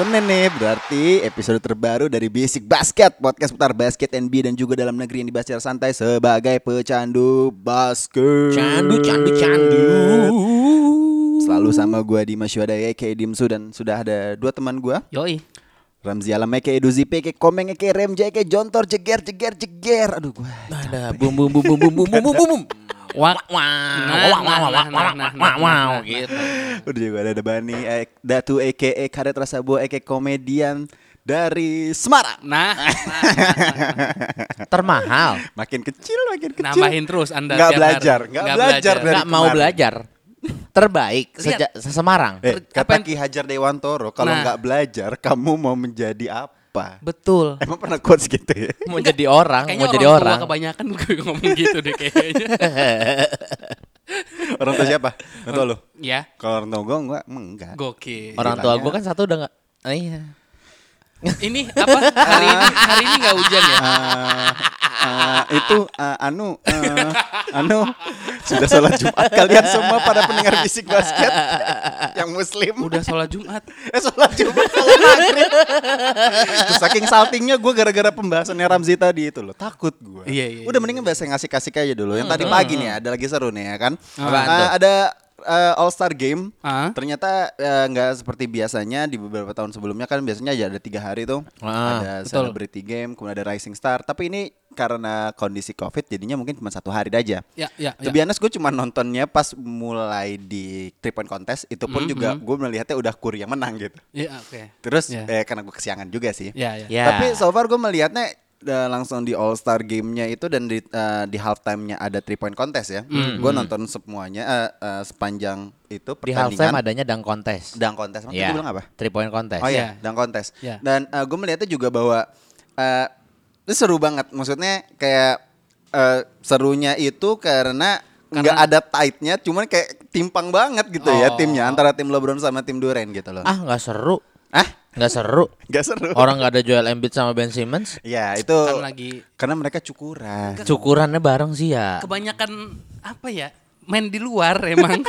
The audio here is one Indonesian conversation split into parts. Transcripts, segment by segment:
Senin nih berarti episode terbaru dari Basic Basket Podcast putar basket NBA dan juga dalam negeri yang dibahas secara santai sebagai pecandu basket Candu, candu, candu. Selalu sama gue Dimas Syuhada aka Dimsu dan sudah ada dua teman gue Yoi. Ramzi Alam aka Duzipe aka Komeng aka Remja aka Jontor jeger jeger jeger Aduh gue Ada bum bum bum bum bum bum bum bum bum. Wak wow wow wow wow wow wow wow gitu. Udah juga ada Bani eh, Datu aka Karet Rasabu aka komedian dari Semarang Nah, Termahal. Makin kecil makin kecil nambahin terus Anda tiap belajar, hari. nggak belajar Gak mau belajar. Terbaik sejak Semarang. Eh, kata Ki Hajar Dewantoro, kalau Nah. nggak belajar, kamu mau menjadi apa? Betul. Emang pernah quotes gitu ya? Mau jadi orang, Kayaknya mau jadi tua orang. kebanyakan gue ngomong gitu deh kayaknya. Orang tua siapa? Orang tua lu? ya, Kalau orang tua gue, gue emang enggak. gokil. Orang tua gue kan satu udah gak. Oh, iya. Ini apa? Hari ini hari ini nggak hujan ya? Ah, itu ah, anu ah, anu sudah sholat Jumat. Kalian semua pada pendengar bisik basket yang muslim. Udah sholat Jumat. eh sholat Jumat sholat maghrib. Terus saking saltingnya gue gara-gara pembahasannya Ramzi tadi itu loh. Takut gue Iya, iya, udah mendingan bahasa ngasih kasih aja dulu. Yang tadi pagi nih ada lagi seru nih ya kan? Tuh? ada All Star Game. Ah. ternyata nggak seperti biasanya di beberapa tahun sebelumnya kan biasanya aja ada tiga hari tuh. Ah, ada betul. Celebrity Game kemudian ada Rising Star. Tapi ini karena kondisi COVID jadinya mungkin cuma satu hari aja Ya, ya, To ya. be honest gue cuma nontonnya pas mulai di three point contest itu pun Mm, juga mm. gue melihatnya udah Curry yang menang gitu. Ya, oke. Terus Ya. eh, karena gue kesiangan juga sih. Ya, ya. Ya. Tapi so far gue melihatnya eh, langsung di All Star Game-nya itu dan di eh, di halftime-nya ada three point contest ya. Mm. Gue nonton semuanya eh, eh, sepanjang itu Di halftime pertandingan. adanya dang kontes. Dang kontes. Maksudnya Iya. dia bilang apa? Three point contest. Oh Iya. iya, dang kontes. Iya. Dan gue melihatnya juga bahwa eh itu seru banget. Maksudnya kayak eh, serunya itu karena nggak ada tightnya, cuman kayak timpang banget gitu ya Oh. timnya antara tim LeBron sama tim Durant gitu loh. Ah nggak seru. Ah, Nggak seru. nggak seru. Orang nggak ada Joel Embiid sama Ben Simmons. Ya itu Kan lagi karena mereka cukuran. Cukurannya bareng sih ya. kebanyakan apa ya? Main di luar emang.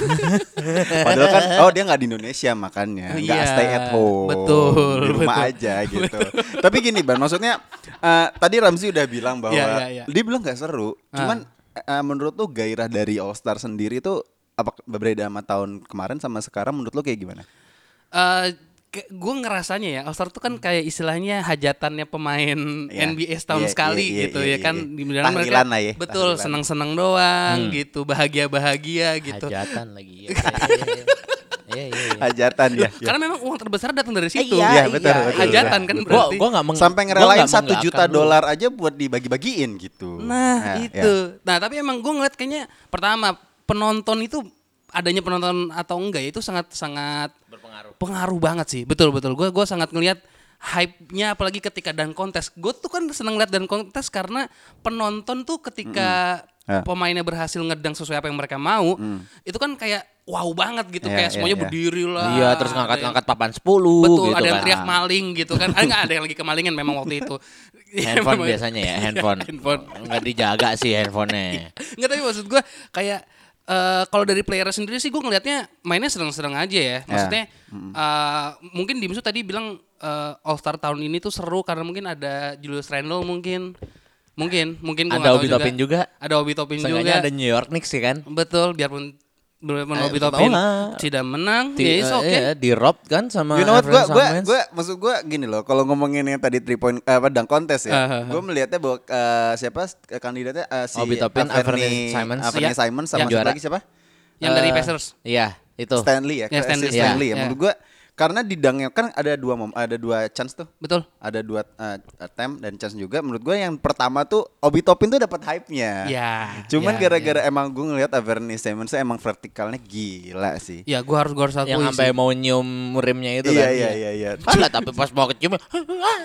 Padahal kan, oh dia nggak di Indonesia makannya, nggak Iya, stay at home, betul, di rumah betul. aja gitu. Tapi gini ban, maksudnya eh, tadi Ramzi udah bilang bahwa Iya, iya, iya. dia bilang nggak seru. Ah. Cuman eh, menurut lu gairah dari All Star sendiri tuh apa berbeda sama tahun kemarin sama sekarang? Menurut lu kayak gimana? Eh gue ngerasanya ya All Star tuh kan kayak istilahnya hajatannya pemain Iya. NBA setahun Iya, sekali iya, iya, gitu iya, ya kan iya. di mereka Tahlilan lah ya, betul senang-senang doang gitu bahagia-bahagia gitu Hajatan lagi. Iya, iya, iya. Iya, iya, iya. Hajatan ya. ya. karena memang uang terbesar datang dari situ Iya, Iya, betul, betul. hajatan kan Gua berarti gua nggak meng- Sampai gua ngerelain satu juta dolar aja buat dibagi-bagiin gitu. nah, ya. itu nah tapi emang gue ngeliat kayaknya pertama penonton itu adanya penonton atau enggak ya, itu sangat sangat Berpengaruh. pengaruh banget sih. Betul betul. Gue gue sangat ngelihat hype-nya apalagi ketika dan kontes. Gue tuh kan seneng lihat dan kontes karena penonton tuh ketika Ya. pemainnya berhasil ngedang sesuai apa yang mereka mau itu kan kayak wow banget gitu. Ya, kayak ya, semuanya ya. berdiri lah. Iya, terus ngangkat-ngangkat papan 10 betul gitu ada yang kan. teriak maling gitu kan. Ada nggak? Ada yang lagi kemalingan memang waktu itu. Iya, handphone biasanya ya, handphone. handphone. Nggak dijaga sih handphonenya. Enggak tapi maksud gue kayak eh kalau dari player sendiri sih gue ngelihatnya mainnya sedang-sedang aja ya. Maksudnya eh, mungkin Dimsu tadi bilang eh, All Star tahun ini tuh seru karena mungkin ada Julius Randle mungkin. Mungkin, mungkin gua Ada Obi Toppin juga. Ada Obi Seenggaknya juga. ada New York Knicks sih kan. Betul, biarpun Doraemon Nobita eh, tidak menang, Ti, ya uh, eh, oke. Okay. yeah, di rob kan sama You know what gua gua, gua maksud gua gini loh, kalau ngomongin yang tadi three point eh, dang kontes ya. Uh, uh, uh. Gua melihatnya bahwa uh, siapa eh, kandidatnya uh, si Nobita Pin, Avernie Simon Avernie yeah. Sama yang siapa lagi siapa? Yang uh, dari Pacers. Iya, itu. Stanley ya. Yeah, Stanley, si Stanley yeah. ya. Iya. Menurut gua yeah karena di dunknya kan ada dua mom, ada dua chance tuh. Betul. Ada dua eh, attempt dan chance juga. Menurut gue yang pertama tuh Obi Toppin tuh dapat hype-nya. Ya. Cuman ya, gara-gara emang gue ngeliat Anthony Simons emang vertikalnya gila sih. Ya, gue harus gue harus akui yang sampai mau nyium rimnya itu Iya kan. iya iya iya. Alah, tapi pas mau kecium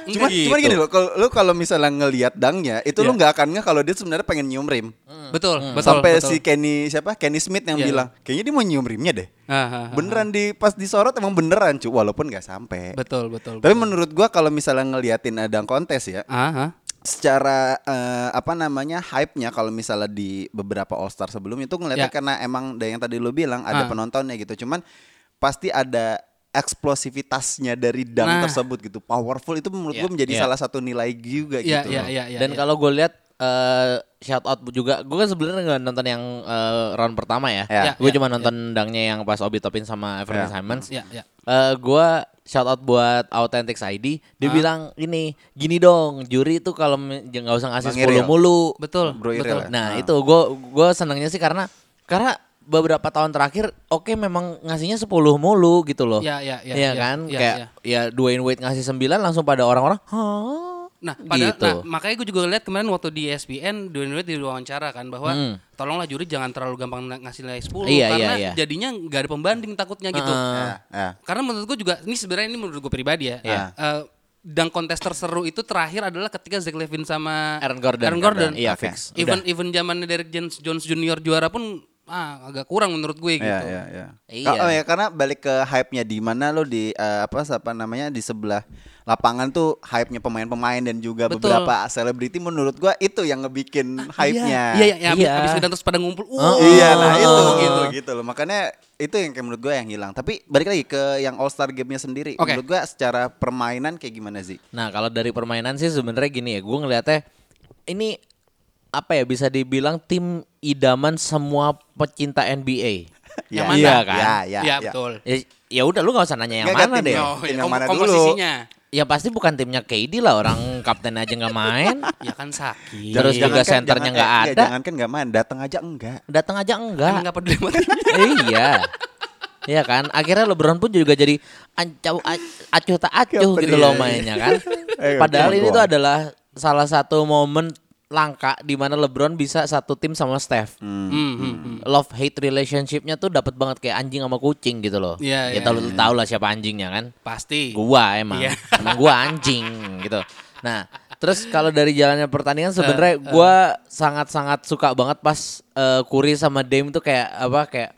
Cuman, cuman gini loh, kalau lu kalau misalnya ngelihat dangnya, itu lu Iya. nggak akan nggak kalau dia sebenarnya pengen nyium rim. Betul, betul. Sampai betul. si Kenny siapa? Kenny Smith yang Iya. bilang, kayaknya dia mau nyium rimnya deh. Ah, ah, ah. Beneran di pas disorot emang beneran, cu, walaupun nggak sampai. Betul, betul. Tapi betul. menurut gua kalau misalnya ngeliatin adang kontes ya, Ah, ah. secara eh, apa namanya hype-nya kalau misalnya di beberapa All Star sebelumnya itu ngeliatnya Ya. karena emang dari yang tadi lu bilang ada penontonnya gitu. Cuman pasti ada eksplosivitasnya dari dunk Nah. tersebut gitu. Powerful itu menurut Iya, gue menjadi iya. salah satu nilai juga Iya, gitu. iya, loh. iya, iya. Dan iya. kalau gue lihat eh shout out juga, gue kan sebenarnya nggak nonton yang eh, round pertama ya. Ya. Ya, gue ya, cuma nonton dangnya yang pas Obi Topin sama Evan Ya. Simons. ya, ya. Eh gue shout out buat Authentics ID. Dia bilang ini gini dong, juri itu kalau nggak usah ngasih Bang Iril. 10 mulu. Betul, Bro Iril betul. ya? Nah Ah. itu gue gue senangnya sih karena karena beberapa tahun terakhir oke memang ngasihnya 10 mulu gitu loh. Ya, ya, ya, Iya ya, kan? ya, Kayak ya. ya Dwayne Wade ngasih 9 langsung pada orang-orang, "Hah?" Nah, pada, gitu. nah, makanya gue juga lihat kemarin waktu di ESPN Dwayne Wade diwawancara kan bahwa Hmm. tolonglah juri jangan terlalu gampang ngasih nilai 10 Iya, karena iya, iya. jadinya nggak ada pembanding takutnya gitu. Ya, ya. Karena menurut gue juga ini sebenarnya ini menurut gue pribadi ya. Iya. eh, dang kontes terseru itu terakhir adalah ketika Zach Levine sama Aaron Gordon. Aaron Gordon. Iya, Oke. fix. Even even zamannya Derek Jones, Jones Junior juara pun ah agak kurang menurut gue gitu. Iya, iya, iya. Iya. Oh ya, karena balik ke hype-nya di mana lo di eh, apa apa namanya di sebelah lapangan tuh hype-nya pemain-pemain dan juga Betul. beberapa selebriti menurut gua itu yang ngebikin hype-nya. Iya, iya, iya, Iya. habis habis terus pada ngumpul. Oh, Uh, Iya, nah itu Oh. gitu gitu loh. Makanya itu yang kayak menurut gue yang hilang. Tapi balik lagi ke yang All Star Game-nya sendiri. Oke. Menurut gue secara permainan kayak gimana sih? Nah kalau dari permainan sih sebenarnya gini ya, gue ngeliatnya ini apa ya bisa dibilang tim idaman semua pecinta NBA. Yang Ya. mana? Iya kan? Ya, ya, Iya, ya. betul. Ya, ya udah lu nggak usah nanya yang Nggak, mana tim deh. yang- Oh, tim ya, yang mana dulu? komposisinya. Ya pasti bukan timnya KD lah orang kapten aja nggak main. Ya kan sakit. Terus juga Jangankan- senternya jangan- nggak eh, ada. Jangan kan nggak main, datang aja enggak. Datang aja enggak. Emang nggak peduli sama timnya. iya. Iya kan? Akhirnya LeBron pun juga jadi ancau a- acuh tak acuh gitu loh mainnya kan. Eh, Padahal ini tuh adalah salah satu momen langka di mana LeBron bisa satu tim sama Steph. Hmm, hmm, hmm. Love hate relationshipnya tuh dapat banget kayak anjing sama kucing gitu loh. Iya, ya iya, tahu tahu lah siapa anjingnya kan. Pasti. Gua emang. Iya. Emang gua anjing gitu. Nah, terus kalau dari jalannya pertandingan sebenarnya gua sangat-sangat suka banget pas eh, Curry sama Dame tuh kayak apa kayak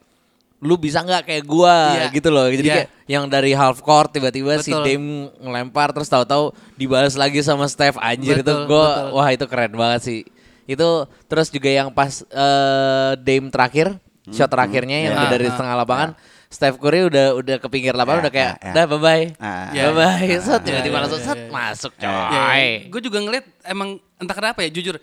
lu bisa nggak kayak gua Iya. gitu loh. Jadi Iya. kayak yang dari half court tiba-tiba si. Dame ngelempar terus tahu-tahu dibalas lagi sama Steph anjir itu Betul, gua betul. wah itu keren banget sih. Itu terus juga yang pas eh, Dame terakhir shot terakhirnya yang Iya. udah dari Ah, ah, setengah lapangan Steph Curry udah udah ke pinggir lapangan Ya, udah kayak ya, ya. dah bye bye. Ah, Ya, bye bye. ya. Set Ya, tiba-tiba ya, langsung ya, set ya. masuk Ya, coy. Ya, gue juga ngeliat emang entah kenapa ya jujur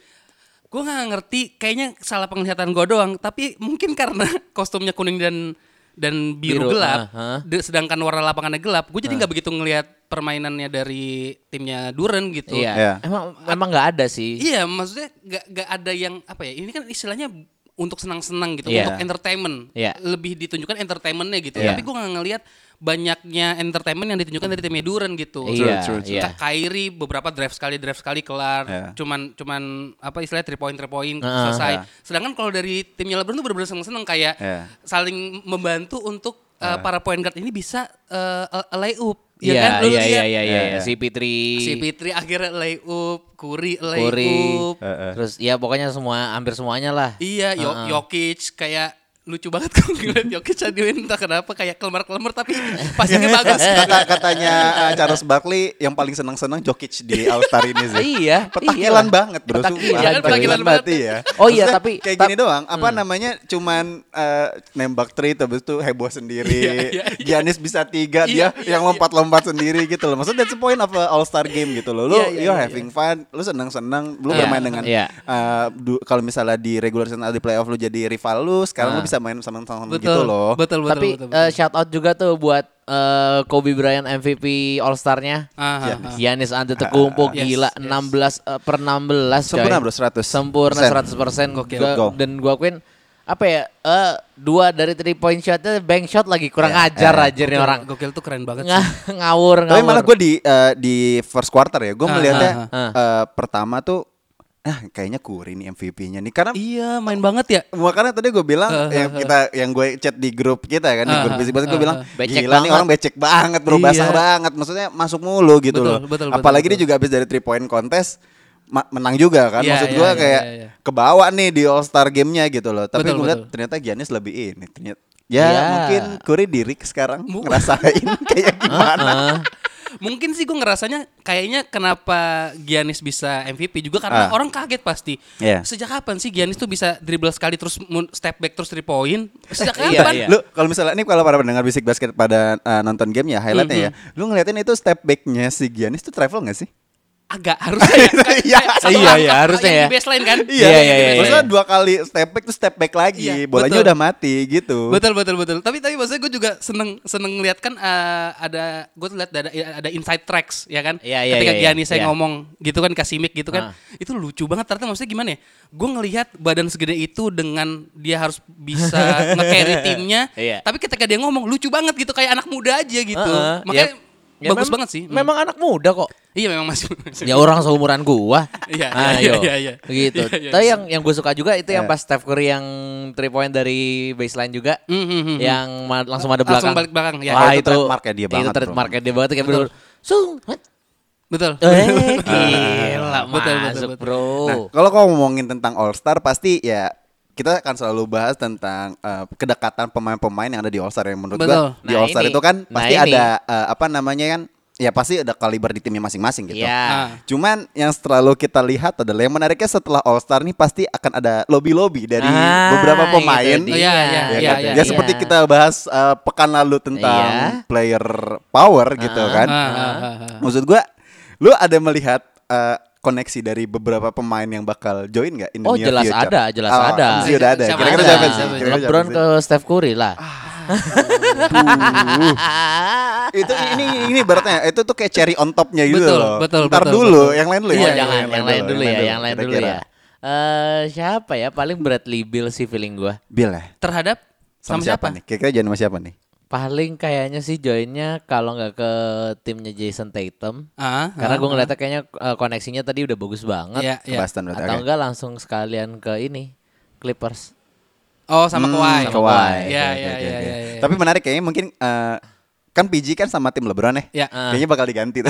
gue nggak ngerti kayaknya salah penglihatan gue doang tapi mungkin karena kostumnya kuning dan dan biru, Biru, gelap ah, ah. de- sedangkan warna lapangannya gelap gue jadi nggak begitu ngelihat permainannya dari timnya Duren gitu Iya. Iya. Emang emang nggak ada sih. Iya, maksudnya gak, gak ada yang apa ya? Ini kan istilahnya untuk senang-senang gitu, Iya. untuk entertainment. Iya. Lebih ditunjukkan entertainmentnya gitu. Iya. Tapi gue nggak ngelihat banyaknya entertainment yang ditunjukkan dari timnya Duren gitu. Iya, true, true. iya. Ka- Kyrie beberapa drive sekali drive sekali kelar, Iya. cuman cuman apa istilahnya three point three point Heeh. selesai. Iya. Sedangkan kalau dari timnya LeBron tuh benar-benar seneng-seneng kayak Iya. saling membantu untuk uh, para point guard ini bisa uh, uh, lay up. Ya Iya, kan? Lu iya, lihat iya, iya, iya, Iya. Si Pitri, Si Fitri akhirnya lay up, Kuri lay Curry, up. Heeh. terus ya pokoknya semua hampir semuanya lah. Iya, Yo Heeh. Jokic kayak lucu banget kok ngeliat Jokic aduin entah kenapa kayak kelemar-kelemar tapi passingnya bagus. Kata katanya uh, Charles Barkley yang paling senang-senang Jokic di All Star ini sih. Iya, Petakilan iyalah. banget bro. Petakilan. Iya petakilan banget ya. Oh iya, tapi- kayak gini doang. Apa namanya? Cuman uh, nembak three terus itu heboh sendiri. Iya, iya, iya. Giannis bisa tiga, Iya, dia yang lompat-lompat sendiri gitu loh. Maksudnya that's the point of a All Star game gitu loh. Lu Iya, iya, you're iya, having fun, lu senang-senang, lu Iya, bermain dengan iya. uh, kalau misalnya di regular season atau di playoff lu jadi rival lu, sekarang Ah. lu bisa main sama-sama betul, gitu loh. betul, betul, Tapi betul, eh, shout out juga tuh buat eh, Kobe Bryant MVP All Star-nya. Ah, Iya. ah, ah. Giannis Antetokounmpo Yes, gila yes. 16 eh, per 16 coy. Sempurna bro 100 Sempurna 100%. Gokil. Gua- Go. dan gua akuin apa ya? eh dua dari three point shotnya bank shot lagi kurang Ya, ajar aja nih orang. Gokil tuh keren banget sih. Nga, ngawur ngawur. Tapi malah gue di eh, di first quarter ya, gue melihatnya eh, pertama tuh, ah kayaknya Curry nih MVP-nya nih, karena Iya, main banget ya. makanya tadi gue bilang Ah, yang kita yang gue chat di grup kita kan di Ah, grup ah, bisik gue bilang. Becek gila nih orang becek banget bro Iya. basah banget maksudnya masuk mulu gitu Betul, loh betul, betul, apalagi betul. dia juga habis dari three point contest ma- menang juga kan Iya, maksud iya, gue iya, kayak iya, iya. kebawa nih di All Star game-nya gitu loh tapi gue lihat ternyata Giannis lebih ini ternyata ya Iya. mungkin Curry diri sekarang ngerasain kayak gimana. Mungkin sih gue ngerasanya kayaknya kenapa Giannis bisa MVP juga karena Ah. orang kaget pasti. Iya. Sejak kapan sih Giannis tuh bisa dribble sekali terus step back terus three point? Sejak Iya, kapan? iya. Lu kalau misalnya ini kalau para pendengar bisik basket pada uh, nonton game ya highlightnya ya, lu ngeliatin itu step backnya si Giannis itu travel nggak sih? Agak harusnya ya. Kan Iya. kayak satu Iya, langkah iya, harusnya ya. di baseline kan? Iya, iya, iya, Maksudnya iya. dua kali step back tuh step back lagi, Iya, bolanya betul. udah mati gitu. Betul betul betul. Tapi tapi maksudnya gue juga seneng seneng ngeliat kan eh, ada gue tuh lihat ada ada inside tracks ya kan. Iya, iya, Ketika iya, Giannis saya iya. ngomong gitu kan kasih mic gitu kan. Ah. Itu lucu banget ternyata maksudnya gimana ya? Gue ngelihat badan segede itu dengan dia harus bisa nge-carry timnya. Iya. Tapi ketika dia ngomong lucu banget gitu kayak anak muda aja gitu. Heeh, Makanya ya- ya bagus memang- banget sih. Hmm. Memang anak muda kok. Iya memang masih. Ya orang seumuran gua. Iya, Ayo. iya, iya, iya. Gitu. Iya, iya. Tapi yang yang gue suka juga itu yang Iya. pas Steph Curry yang three point dari baseline juga. Hmm, hmm, hmm, yang ma- langsung ada Langsung belakang. balik belakang, ya. Wah, Itu itu trademarknya dia banget, Itu bro. trademarknya dia banget kayak bener Sung. Betul. Eh, gila Betul, betul, masuk, betul. Bro. Nah, kalau kau ngomongin tentang All Star pasti ya kita akan selalu bahas tentang uh, kedekatan pemain-pemain yang ada di All Star yang menurut Betul. gua di Nah, All Star ini. itu kan Nah, pasti ini. ada uh, apa namanya kan ya pasti ada kaliber di timnya masing-masing gitu. Iya. Ah. Cuman yang selalu kita lihat adalah yang menariknya setelah All Star nih pasti akan ada lobby-lobby dari Ah, beberapa itu pemain. Oh, iya, iya, Ya, iya, kan? iya, Ya iya. seperti kita bahas uh, pekan lalu tentang Iya. player power gitu Ah, kan. Ah, ah, ah, ah. Maksud gua lu ada melihat uh, koneksi dari beberapa pemain yang bakal join nggak in the Oh near jelas future? ada, jelas Oh, ada. pasti udah ada. Siapa Kira-kira ada? siapa sih? LeBron sih? ke Steph Curry lah. itu ini ini ibaratnya itu tuh kayak cherry on topnya gitu Betul, loh. betul, Ntar betul, dulu, betul. yang lain dulu Oh, ya. jangan, yang, lain dulu ya, yang lain dulu ya. Eh siapa ya? Paling Bradley Bill sih feeling gua. Bill ya. Terhadap Sama, sama, siapa? siapa? nih? Kira-kira jangan sama siapa nih? Paling kayaknya sih joinnya kalau nggak ke timnya Jason Tatum. Ah, Karena ah, gue ngeliatnya kayaknya eh, koneksinya tadi udah bagus banget. Iya, Ke iya. Boston. Atau oke. enggak langsung sekalian ke ini Clippers. Oh, sama Hmm, Kawhi. Kawhi. Iya, iya, iya, iya, oke. iya. Tapi menarik kayaknya mungkin eh, kan PG kan sama tim LeBron ya. Ya. Ah. Kayaknya bakal diganti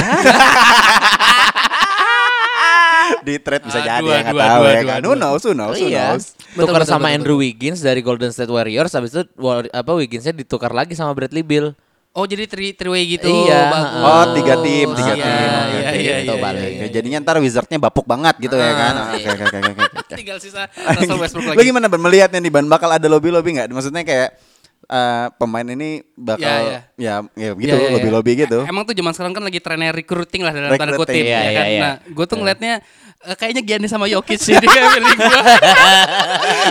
Di trade bisa Ah, jadi dua, ya nggak dua, tahu dua, ya dua, kan. dua. Who knows, who knows, who iya. knows. Betul, Tukar betul, sama betul, Andrew Wiggins dari Golden State Warriors habis itu apa Wigginsnya ditukar lagi sama Bradley Bill. Oh, jadi three, three way gitu. Iya. Bagus. Oh, tiga tim, tiga Iya, tim. Iya, oke, iya, gitu iya, iya, paling. iya. Oke, jadinya ntar wizardnya bapuk banget gitu ya kan. Ah, Oke, oke, oke, oke, oke. Tinggal sisa Russell Westbrook Lu lagi. gimana Ban melihatnya nih Ban bakal ada lobby-lobby nggak? Maksudnya kayak eh, pemain ini bakal Ya, ya ya, gitu Iya, iya, iya. lobby-lobby gitu. E- Emang tuh zaman sekarang kan lagi trennya recruiting lah dalam tanda Recruiting. kutip Iya, ya iya, kan. iya. Nah, gue tuh ngeliatnya eh, kayaknya Giannis sama Jokic sih dia feeling gue.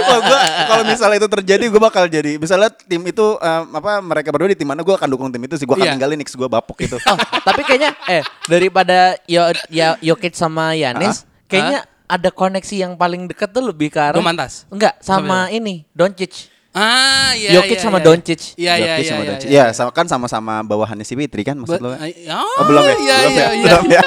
Wah, gua kalau misalnya itu terjadi gue bakal jadi misalnya tim itu em, apa mereka berdua di tim mana gue akan dukung tim itu sih gue akan Iya. tinggalin Knicks gue bapuk gitu. Oh, tapi kayaknya eh daripada Yo, ya Jokic sama Yanis, kayaknya ada koneksi yang paling dekat tuh lebih ke arah Domantas? Enggak, sama ini Doncic. Ah, iya Jokic iya, sama iya. Doncic. Iya, iya, Jokic iya. sama iya, Doncic. iya. Ya, sama kan sama-sama bawahannya si Fitri kan maksud But- lo? ah, Oh, belum ya? Iya, belum iya, ya? iya. Belum ya?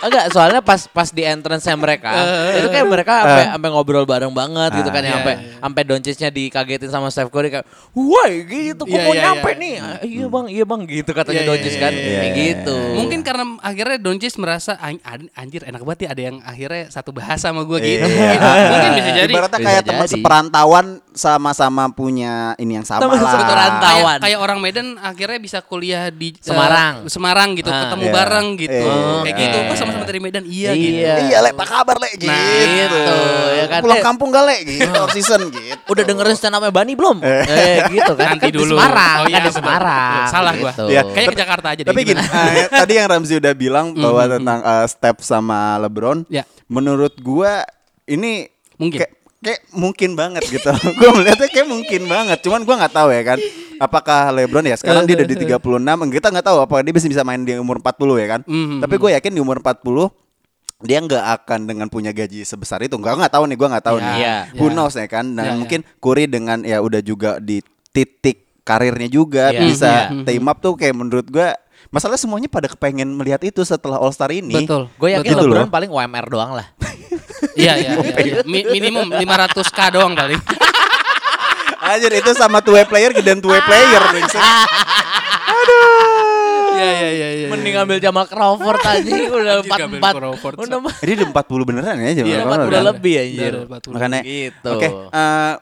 Enggak, soalnya pas pas di entrance mereka, itu kayak mereka sampai sampai ngobrol bareng banget gitu kan Ah, ya, iya, sampai iya. sampai Doncicnya dikagetin sama Steph Curry kayak, "Woi, gitu, Iya, mau iya, nyampe iya. nih." "Ah, Iya, Bang, iya, Bang, gitu katanya Iya, iya, Doncic kan. iya, iya, Kayak iya, gitu. Mungkin karena akhirnya Doncic merasa "An- an- anjir enak banget ya ada yang akhirnya satu bahasa sama gue gitu. Iya. Mungkin, mungkin bisa jadi. Ibaratnya kayak teman seperantauan sama-sama punya ini yang sama Teman lah. Kayak, kayak orang Medan akhirnya bisa kuliah di eh, Semarang. Semarang gitu, Ah. ketemu Iya. bareng gitu. Iya. Kayak gitu. Oh, sama-sama dari Medan. Iya, Iya. gitu. Iya, le, apa kabar le? Gitu. Nah, gitu, ya kan. Pulang Eh. kampung gak le? Gitu, off season gitu. Udah dengerin stand up Bani belum? Eh, gitu kan. Nanti Kan di dulu. Semarang, Oh, kan iya, di betul. Semarang. Salah gua. gitu. Iya. Kayaknya ke Jakarta aja deh. Tapi gini, eh, tadi yang Ramzi udah bilang bahwa Mhm. tentang eh, Steph sama LeBron, Ya. menurut gua ini Mungkin. kayak, kayak mungkin banget gitu. gua melihatnya kayak mungkin banget. Cuman gua nggak tahu ya kan. Apakah LeBron ya sekarang dia udah di 36, kita nggak tahu apa dia bisa bisa main di umur 40 ya kan. Mhm. Tapi gue yakin di umur 40 dia nggak akan dengan punya gaji sebesar itu. Nggak nggak tahu nih, gua nggak tahu Ya, nih. Iya. Who ya. knows ya kan. Dan Ya, ya. mungkin Curry dengan ya udah juga di titik karirnya juga Iya. bisa Mhm. team up tuh kayak menurut gua masalah semuanya pada kepengen melihat itu setelah All Star ini. Betul. Gue yakin Betul. LeBron loh. paling UMR doang lah. Iya, iya, iya, iya. Mi- minimum 500k doang paling. Anjir itu sama two way player gedean two way player. brengsek. Iya, iya, iya, iya. Mending ambil Jamal Crawford aja udah empat empat. Udah Dia udah 40 beneran ya Jamal Iya, Crawford udah kan? lebih anjir. Udah, udah, Makanya Gitu. Oke, eh,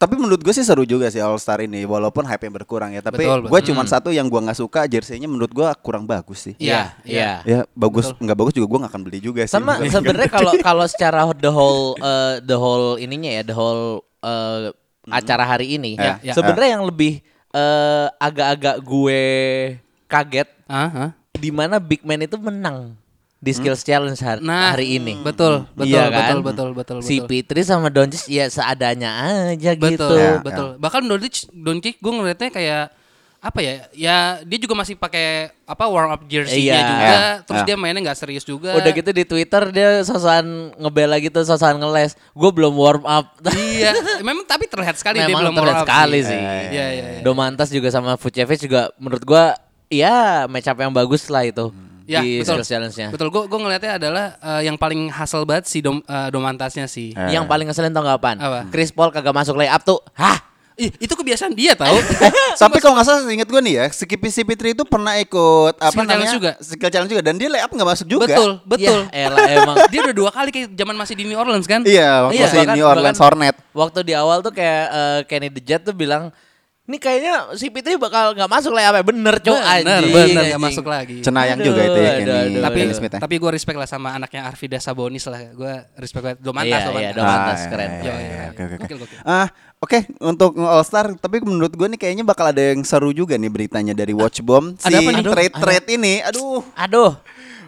tapi menurut gue sih seru juga sih All Star ini walaupun hype yang berkurang ya. Tapi gue cuman satu yang gua nggak suka jersey-nya menurut gua kurang bagus sih. Iya, iya. Ya bagus nggak bagus juga gua nggak akan beli juga sih. Sama sebenarnya kalau kalau secara the whole uh, the whole ininya ya the whole uh, acara hari ini Ya, ya. sebenarnya yang lebih uh, agak-agak gue kaget Ah, ah. di mana Big Man itu menang di skills challenge hari, Nah, hari ini. betul, betul, Iya betul, kan? betul, betul, Si betul. Fitri sama Doncic ya seadanya aja Betul, gitu. Ya, betul. Bahkan Doncic, Doncic gue ngeliatnya kayak apa ya? Ya dia juga masih pakai apa warm up jersey-nya Iya. juga. Ya, Terus ya. dia mainnya nggak serius juga. Udah gitu di Twitter dia sosokan ngebela gitu, sosokan ngeles. Gue belum warm up. iya, memang tapi terlihat sekali dia Memang belum terlihat warm up sekali sih. sih. Iya, iya, iya. Domantas juga sama Vucevic juga menurut gua ya match up yang bagus lah itu Ya, di betul. skills challenge-nya. Betul, gue gue ngeliatnya adalah eh, yang paling hasil banget si dom, eh, Domantasnya sih. Eh. Yang paling ngeselin tau gak apaan? Apa? Chris Paul kagak masuk layup tuh. Hah? Ih, itu kebiasaan dia tahu. Tapi kalau nggak salah inget gue nih ya, si si Fitri itu pernah ikut apa Skill namanya? challenge juga. Skill challenge juga dan dia layup nggak masuk juga. betul, betul. Ya, elah, emang. dia udah dua kali kayak zaman masih di New Orleans kan? Iya, waktu Iya, bahkan- New Orleans bahkan- Hornet. Waktu di awal tuh kayak eh, Kenny the Jet tuh bilang ini kayaknya si Fitri bakal nggak masuk layup ya bener cok Bener, anjing, bener nggak anjing. masuk lagi. Cenayang Aduh, juga itu ya aduh, Kenny. aduh, tapi Kenny Smith ya. tapi gue respect lah sama anaknya Arvida Sabonis lah gue respect banget Domantas Iya, Domantas. iya, Domantas. Ah, keren. iya, Iya, iya, iya, iya, Oke, oke, oke. Gokil, gokil. Ah, oke untuk All Star, tapi menurut gue nih kayaknya bakal ada yang seru juga nih beritanya dari Watch Bomb. Si Ada apa nih? trade trade ini, aduh. Aduh.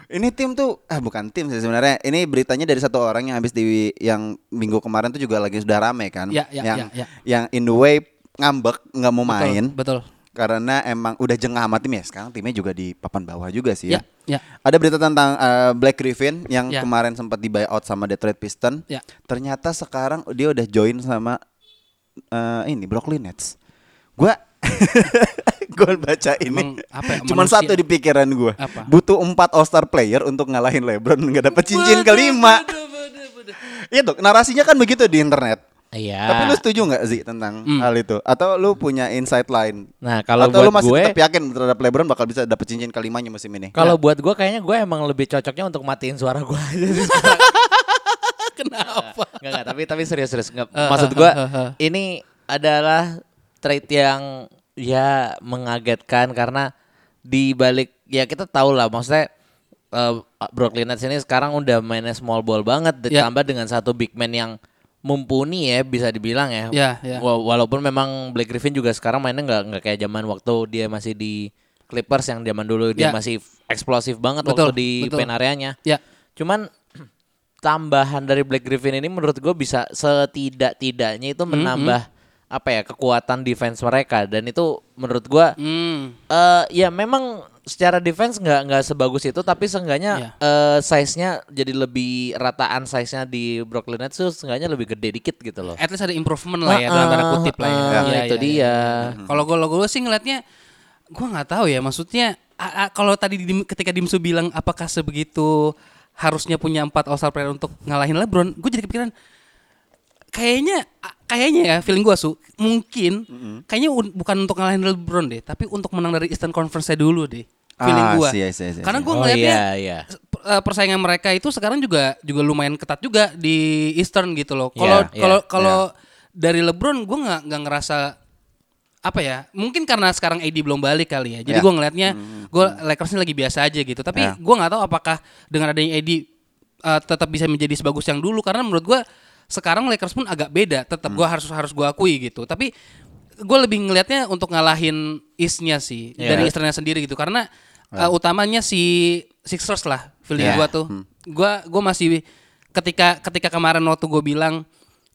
Ini tim tuh, ah bukan tim sih sebenarnya. Ini beritanya dari satu orang yang habis di yang minggu kemarin tuh juga lagi sudah rame kan. Ya, ya, yang ya, ya. yang in the way ngambek nggak mau main Betul. karena emang udah jengah sama tim ya. Sekarang timnya juga di papan bawah juga sih ya. Ya, ya. Ada berita tentang uh, Black Griffin yang Ya. kemarin sempat di buyout sama Detroit Pistons. Ya. Ternyata sekarang dia udah join sama uh, ini Brooklyn Nets. Gua gua baca ini. Emang apa ya, Cuman manusia- satu di pikiran gua. Apa? Butuh empat All Star player untuk ngalahin LeBron nggak dapet cincin kelima. Iya tuh narasinya kan begitu di internet. Iya. Tapi lu setuju nggak sih tentang hal itu? Atau lu punya insight lain? Nah, kalau Atau lu buat masih gue tetap yakin terhadap LeBron bakal bisa dapet cincin kelimanya musim ini? Kalau buat gue kayaknya gue emang lebih cocoknya untuk matiin suara gue aja sih. Kenapa? Enggak enggak, tapi tapi serius-serius Maksud gue ini adalah trade yang ya mengagetkan karena di balik ya kita tahu lah maksudnya eh, Brooklyn Nets ini sekarang udah mainnya small ball banget Ya. ditambah dengan satu big man yang mumpuni ya bisa dibilang ya. Ya. Wa- Walaupun memang Blake Griffin juga sekarang mainnya nggak nggak kayak zaman waktu dia masih di Clippers yang zaman dulu dia Ya. masih eksplosif banget Betul, waktu di betul. paint areanya. Ya. Cuman tambahan dari Black Griffin ini menurut gue bisa setidak-tidaknya itu menambah apa ya kekuatan defense mereka dan itu menurut gue Hmm. eh ya memang secara defense nggak nggak sebagus itu tapi Iya. seenggaknya eh size-nya jadi lebih rataan size-nya di Brooklyn Nets tuh seenggaknya lebih gede dikit gitu loh. At least ada improvement lah ya dalam tanda kutip lah ya. Ah, Iya, itu iya, dia. iya. Kalau gue gue sih ngelihatnya gue nggak tahu ya maksudnya kalau tadi Dim- ketika Dimsu bilang apakah sebegitu harusnya punya empat All Star player untuk ngalahin LeBron, gue jadi kepikiran kayaknya kayaknya ya feeling gue su mungkin kayaknya un- bukan untuk ngalahin LeBron deh, tapi untuk menang dari Eastern Conference dulu deh. Feeling Ah, gue. Karena gue Oh ngelihatnya iya iya. eh, persaingan mereka itu sekarang juga juga lumayan ketat juga di Eastern gitu loh. Kalau Iya, iya, kalau kalau dari LeBron gue nggak nggak ngerasa apa ya? Mungkin karena sekarang AD belum balik kali ya. Jadi Iya. gue ngelihatnya gue Lakers ini lagi biasa aja gitu. Tapi Iya. gue nggak tahu apakah dengan adanya AD eh, tetap bisa menjadi sebagus yang dulu karena menurut gue sekarang Lakers pun agak beda. Tetap gue harus harus gue akui gitu. Tapi gue lebih ngelihatnya untuk ngalahin Eastnya sih Iya. dari Easternnya sendiri gitu karena eh, utamanya si Sixers lah feeling Iya. gua tuh. Gua gua masih ketika ketika kemarin waktu gue bilang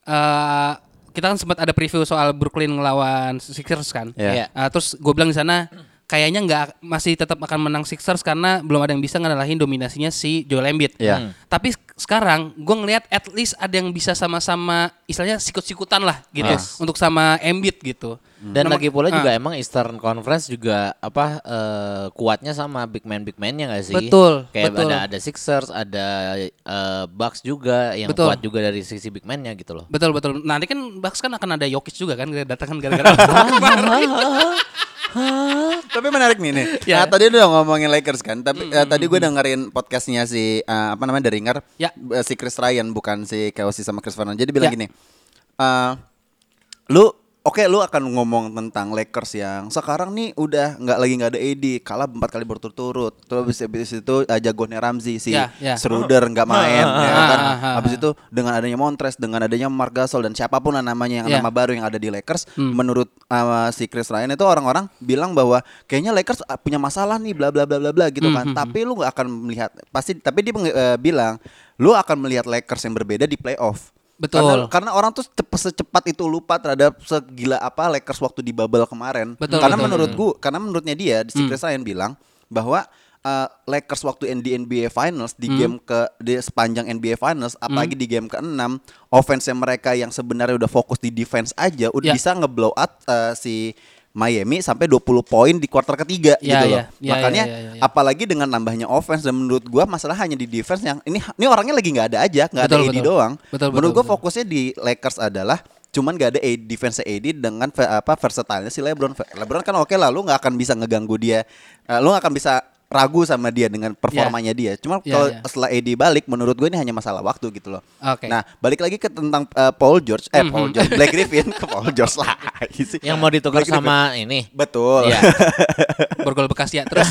eh kita kan sempat ada preview soal Brooklyn ngelawan Sixers kan. Iya. Iya. Eh, terus gue bilang di sana kayaknya nggak masih tetap akan menang Sixers karena belum ada yang bisa ngalahin dominasinya si Joel Embiid. Iya. Hmm. Tapi sek- sekarang gue ngelihat at least ada yang bisa sama-sama istilahnya sikut-sikutan lah gitu Yes. untuk sama Embiid gitu. Dan Nomor- lagi pula ah. juga emang Eastern Conference juga apa eh, kuatnya sama big man big man-nya nggak sih? Betul, Kayak betul. ada ada Sixers, ada eh, Bucks juga yang Betul. kuat juga dari sisi big man-nya gitu loh. Betul betul. Nanti kan Bucks kan akan ada Jokic juga kan datang kan gara-gara Tapi menarik nih nih. Ya. Nah, tadi udah ngomongin Lakers kan. Tapi eh, tadi gue dengerin podcastnya si eh, apa namanya The Ringer. Ya. Eh, si Chris Ryan bukan si Kelsey sama Chris Vernon. Jadi bilang Ya. gini. eh, lu oke lu akan ngomong tentang Lakers yang sekarang nih udah nggak lagi nggak ada AD kalah empat kali berturut-turut terus habis, habis itu uh, jagonya Ramzi si Ya, ya. Schroeder nggak main ya kan Ah, ah, ah, habis itu dengan adanya Montres dengan adanya Mark Gasol dan siapa pun lah namanya yang Ya. nama baru yang ada di Lakers Hmm. menurut uh, si Chris Ryan itu orang-orang bilang bahwa kayaknya Lakers uh, punya masalah nih bla bla bla bla bla gitu Hmm, kan tapi lu nggak akan melihat pasti tapi dia uh, bilang lu akan melihat Lakers yang berbeda di playoff Betul. karena, karena orang tuh cep- secepat itu lupa terhadap segila apa Lakers waktu di bubble kemarin. Betul, karena betul, menurut betul. gua, karena menurutnya dia, si Hmm. Chris Ryan bilang bahwa uh, Lakers waktu di NBA Finals di Hmm. game ke di sepanjang NBA Finals, apalagi di game ke-6, offense mereka yang sebenarnya udah fokus di defense aja udah Ya. bisa ngeblow out uh, si Miami sampai 20 poin di kuarter ketiga Ya, gitu loh. ya, ya, Makanya ya, ya, ya. apalagi dengan nambahnya offense dan menurut gua masalah hanya di defense yang ini ini orangnya lagi nggak ada aja, nggak ada Betul, AD betul. doang. Betul, menurut betul, gua fokusnya di Lakers adalah cuman gak ada AD, defense AD dengan apa versatile si LeBron. LeBron kan oke lah, lu nggak akan bisa ngeganggu dia, Eh, lu nggak akan bisa ragu sama dia dengan performanya dia. Cuma Ya, kalau ya. setelah AD balik, menurut gue ini hanya masalah waktu gitu loh. Oke. Nah, balik lagi ke tentang eh, Paul George, eh Mhm. Paul George, Black Griffin ke Paul George sih. Yang mau ditukar Black Griffin. sama ini. Betul. Iya. Borgol bekas ya terus.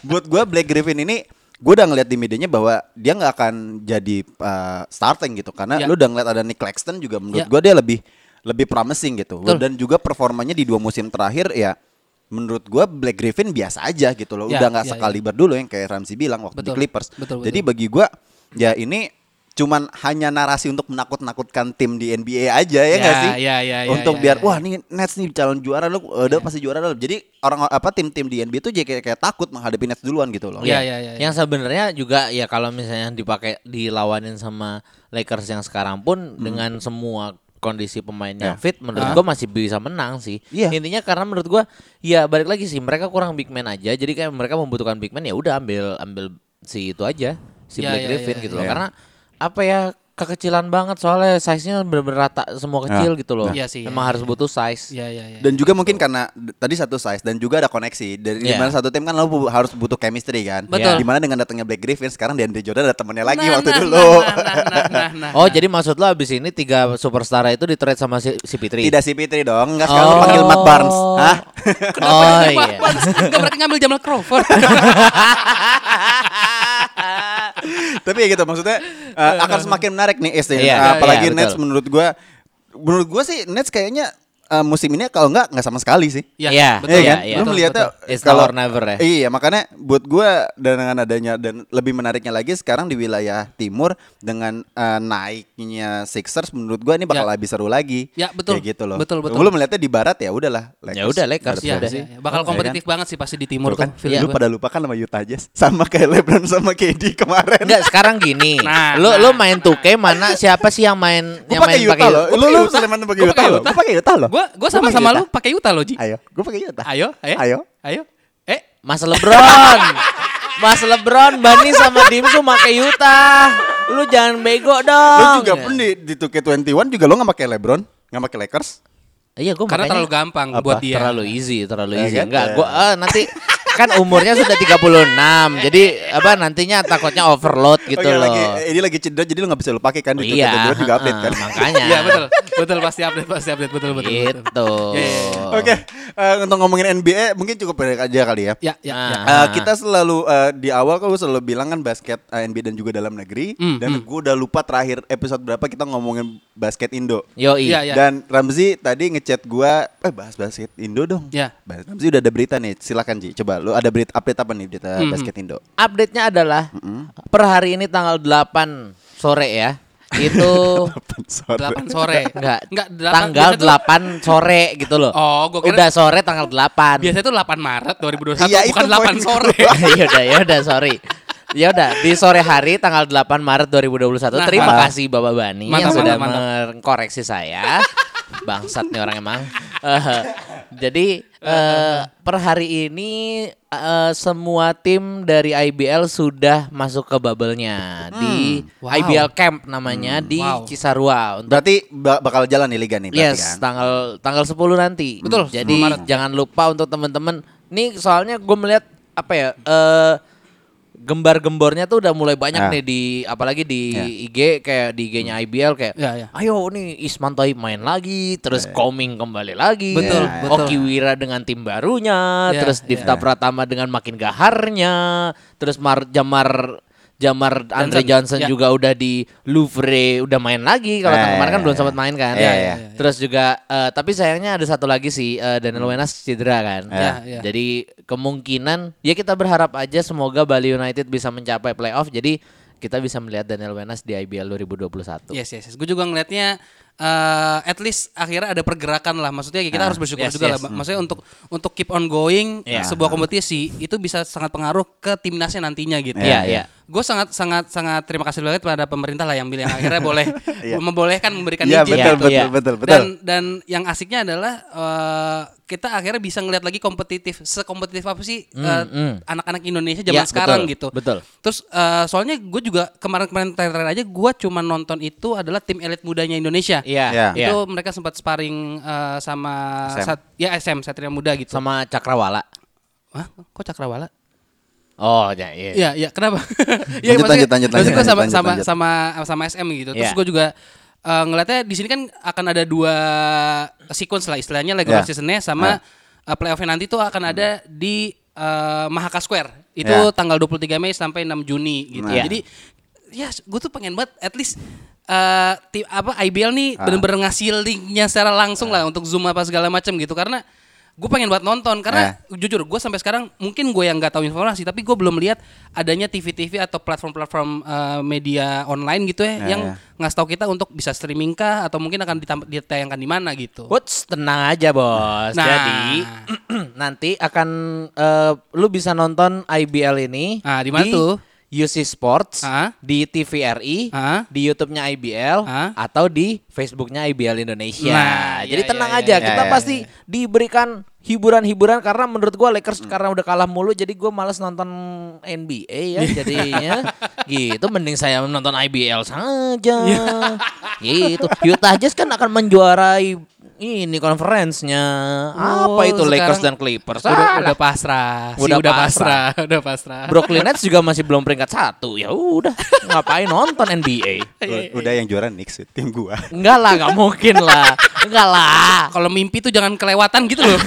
buat gue Black Griffin ini gue udah ngeliat di medianya bahwa dia nggak akan jadi uh, starting gitu karena Ya. lu udah ngeliat ada Nick Claxton juga menurut Ya. gue dia lebih lebih promising gitu Betul. dan juga performanya di dua musim terakhir ya menurut gue Black Griffin biasa aja gitu loh Ya, udah nggak ya, sekaliber dulu yang kayak Ramsey bilang waktu di Betul. Clippers Betul, jadi betul. bagi gue ya ini cuman hanya narasi untuk menakut-nakutkan tim di NBA aja ya nggak Ya, sih ya, ya, ya, untuk ya, biar ya. wah nih Nets nih calon juara lu udah pasti juara lu jadi orang apa tim-tim di NBA tuh jadi kayak, kayak takut menghadapi Nets duluan gitu loh Iya, iya, iya. Yang sebenarnya juga ya kalau misalnya dipakai dilawanin sama Lakers yang sekarang pun dengan semua kondisi pemain yang Ya. fit menurut Ah. gua masih bisa menang sih. Iya. Intinya karena menurut gua ya balik lagi sih mereka kurang big man aja. Jadi kayak mereka membutuhkan big man ya udah ambil ambil si itu aja si Ya, Black ya, Griffin ya, gitu ya. loh. Karena apa ya kekecilan banget soalnya size-nya bener-bener rata semua kecil gitu loh. Iya sih, iya, Emang iya. harus butuh size. Iya, iya, iya. Dan juga mungkin karena tadi satu size dan juga ada koneksi. Dari Iya. di mana satu tim kan lo bu- harus butuh chemistry kan. Betul. Di mana dengan datangnya Black Griffin sekarang DeAndre Jordan ada temennya lagi Nah, waktu nah, dulu. Nah, nah, nah, nah, nah. Oh, jadi maksud lo abis ini tiga superstar itu di trade sama si, si Fitri? Tidak si Fitri dong. Enggak sekarang Oh. panggil Matt Barnes. Hah? oh Ini iya. Barnes nggak berarti ngambil Jamal Crawford. Tapi ya gitu maksudnya uh, akan semakin menarik nih Est. Iya, Uh, apalagi iya, Nets betul. menurut gua menurut gua sih Nets kayaknya uh, musim ini kalau enggak enggak sama sekali sih. Iya, betul, Iya kan? iya. Lu betul, melihatnya or never ya. Iya, makanya buat gua dengan adanya dan lebih menariknya lagi sekarang di wilayah timur dengan uh, naiknya Sixers menurut gua ini bakal Ya. lebih seru lagi. Ya, betul. Kayak gitu loh. Betul, betul. Lu melihatnya di barat ya udahlah Ya udah, Lakers, Barat Iya, udah sih. iya, iya. Bakal kompetitif banget sih pasti di timur Tuh kan, lu pada lupakan sama Utah Jazz sama kayak LeBron sama KD kemarin. Enggak, sekarang gini. Nah, lu nah. lu main 2K mana siapa sih yang main yang pakai main Utah loh. Gua Lu pakai lu Utah. Pakai Utah pakai. Utah. Gua pakai Utah loh. Gua gua sama pakai sama Utah. lu pakai Utah lo Ji. Ayo, gua pakai Utah. Ayo, ayo. Ayo. Ayo. Eh, Mas LeBron. Mas LeBron Bani sama Dimsu pakai Utah. Lu jangan bego dong. Lu juga pun di, di 2K21 juga lu gak pakai LeBron, gak pakai Lakers. Iya, gua karena makanya terlalu gampang Apa? buat dia. terlalu easy, terlalu Ya easy. kan? Enggak, Ya. gua ah, nanti kan umurnya sudah 36. jadi apa nantinya takutnya overload gitu Oh iya, loh. lagi, ini lagi cedera jadi lu gak bisa lu pakai kan di iya, 2K21 juga update kan. makanya. Iya betul, betul pasti update, pasti update betul betul. betul. Gitu. Iya, iya, iya. Oke, eh, untuk ngomongin NBA mungkin cukup pendek aja kali ya. Ya, ya, ya. Eh, kita selalu eh, di awal kan gue selalu bilang kan basket eh, NBA dan juga dalam negeri Hmm, dan hmm. gue udah lupa terakhir episode berapa kita ngomongin basket Indo. Yoi. Iya, iya. Dan Ramzi tadi ngechat gua, eh bahas basket Indo dong. Ya. Bahas Ramzi udah ada berita nih, silakan Ji. Coba lu ada berita update apa nih berita Hmm. basket Indo? Update-nya adalah per hari ini tanggal 8 sore ya. Itu Sore. 8 sore. enggak Enggak, delapan- tanggal biasa tuh- 8 sore gitu loh. Oh, gua kira Udah sore tanggal 8. biasanya tuh 8 Maret 2021 Iya, bukan itu 8 poin sore. ya udah, ya udah, sorry. Ya udah, di sore hari tanggal 8 Maret 2021. Nah, Terima ah. kasih Bapak Bani Mantap, yang sudah mantap, mantap. mengkoreksi saya. Bangsat nih orang emang. Eh, jadi eh, per hari ini eh, semua tim dari IBL sudah masuk ke bubble-nya di Wow. IBL Camp namanya di wow. Cisarua untuk Berarti ba- bakal jalan nih liga nih berarti Yes, kan? tanggal tanggal 10 nanti. Betul, 10 Jadi jangan lupa untuk teman-teman. Nih soalnya gue melihat apa ya? eh gembar-gembornya tuh udah mulai banyak Ah. nih di apalagi di Ya. IG kayak di IG-nya IBL kayak Ya, ya. ayo nih Isman Toib main lagi terus Koming kembali lagi Betul, Ya. betul. Oki Wira dengan tim barunya Ya, terus Divta Pratama dengan makin gaharnya terus Mar Jamar Jamar Andre Johnson ya. juga udah di Louvre udah main lagi kalau Ya, tahun kemarin kan ya, belum ya. sempat main kan Ya, ya. terus juga eh, tapi sayangnya ada satu lagi sih eh, Daniel Wenas cedera kan Ya, ya. jadi kemungkinan ya kita berharap aja semoga Bali United bisa mencapai playoff. Jadi kita bisa melihat Daniel Wenas di IBL 2021. Yes, yes, yes. Gue juga ngelihatnya eh at least akhirnya ada pergerakan lah. Maksudnya kita harus bersyukur yes, juga yes. lah. Maksudnya untuk untuk keep on going Iya. sebuah kompetisi itu bisa sangat pengaruh ke timnasnya nantinya gitu. Iya, iya. Gue sangat sangat sangat terima kasih banget pada pemerintah lah yang bilang akhirnya boleh membolehkan memberikan Iya izin. betul Iya, betul iya. betul betul. Dan dan yang asiknya adalah eh, kita akhirnya bisa ngeliat lagi kompetitif, sekompetitif apa sih eh, mm. anak-anak Indonesia zaman Iya, sekarang betul, gitu. betul. Terus eh, soalnya gue juga kemarin-kemarin terakhir aja gue cuma nonton itu adalah tim elit mudanya Indonesia. Iya, Iya. iya. Itu mereka sempat sparring eh, sama SM. Sat- ya SM Satria Muda gitu. Sama Cakrawala. Hah? Kok Cakrawala? Oh, ya, iya. Iya, iya, kenapa? Lanjut, maksudnya- lanjut, lanjut, maksud lanjut, gua sama, lanjut, sama, lanjut. sama sama SM gitu. Terus Iya. gue juga eh, ngeliatnya di sini kan akan ada dua sequence lah istilahnya regular Iya. seasonnya sama eh, playoffnya nanti tuh akan ada di eh, Mahaka Square. Itu Iya. tanggal 23 Mei sampai 6 Juni gitu. Nah. Jadi ya gue tuh pengen banget at least eh tim apa IBL nih Ah. bener-bener ngasih linknya secara langsung lah untuk zoom apa segala macam gitu karena gue pengen buat nonton karena Eh. jujur gue sampai sekarang mungkin gue yang nggak tahu informasi tapi gue belum lihat adanya TV-TV atau platform-platform eh, media online gitu ya Ya, yang ya. ngasih tahu kita untuk bisa streaming kah atau mungkin akan ditayangkan di mana gitu. Woods, tenang aja bos. Nah. Jadi nanti akan eh, lu bisa nonton IBL ini Ah, di mana tuh? UC Sports, Ah. di TVRI, Ah. di YouTube-nya IBL, Ah. atau di Facebook-nya IBL Indonesia. Nah, Jadi iya, tenang iya, aja, iya, kita iya, pasti diberikan hiburan-hiburan karena menurut gua Lakers karena udah kalah mulu, jadi gua males nonton NBA ya jadinya. gitu, mending saya nonton IBL saja. gitu. Utah Jazz kan akan menjuarai ini konferensinya. Oh, Apa itu Lakers dan Clippers? Udah, Ah, udah pasrah, Udah udah pasrah. pasrah, udah pasrah. Brooklyn Nets juga masih belum peringkat satu. Ya udah, ngapain nonton NBA? Udah yang juara Knicks tim gua. Enggak lah, nggak mungkin lah. Enggak lah. Kalau mimpi tuh jangan kelewatan gitu loh.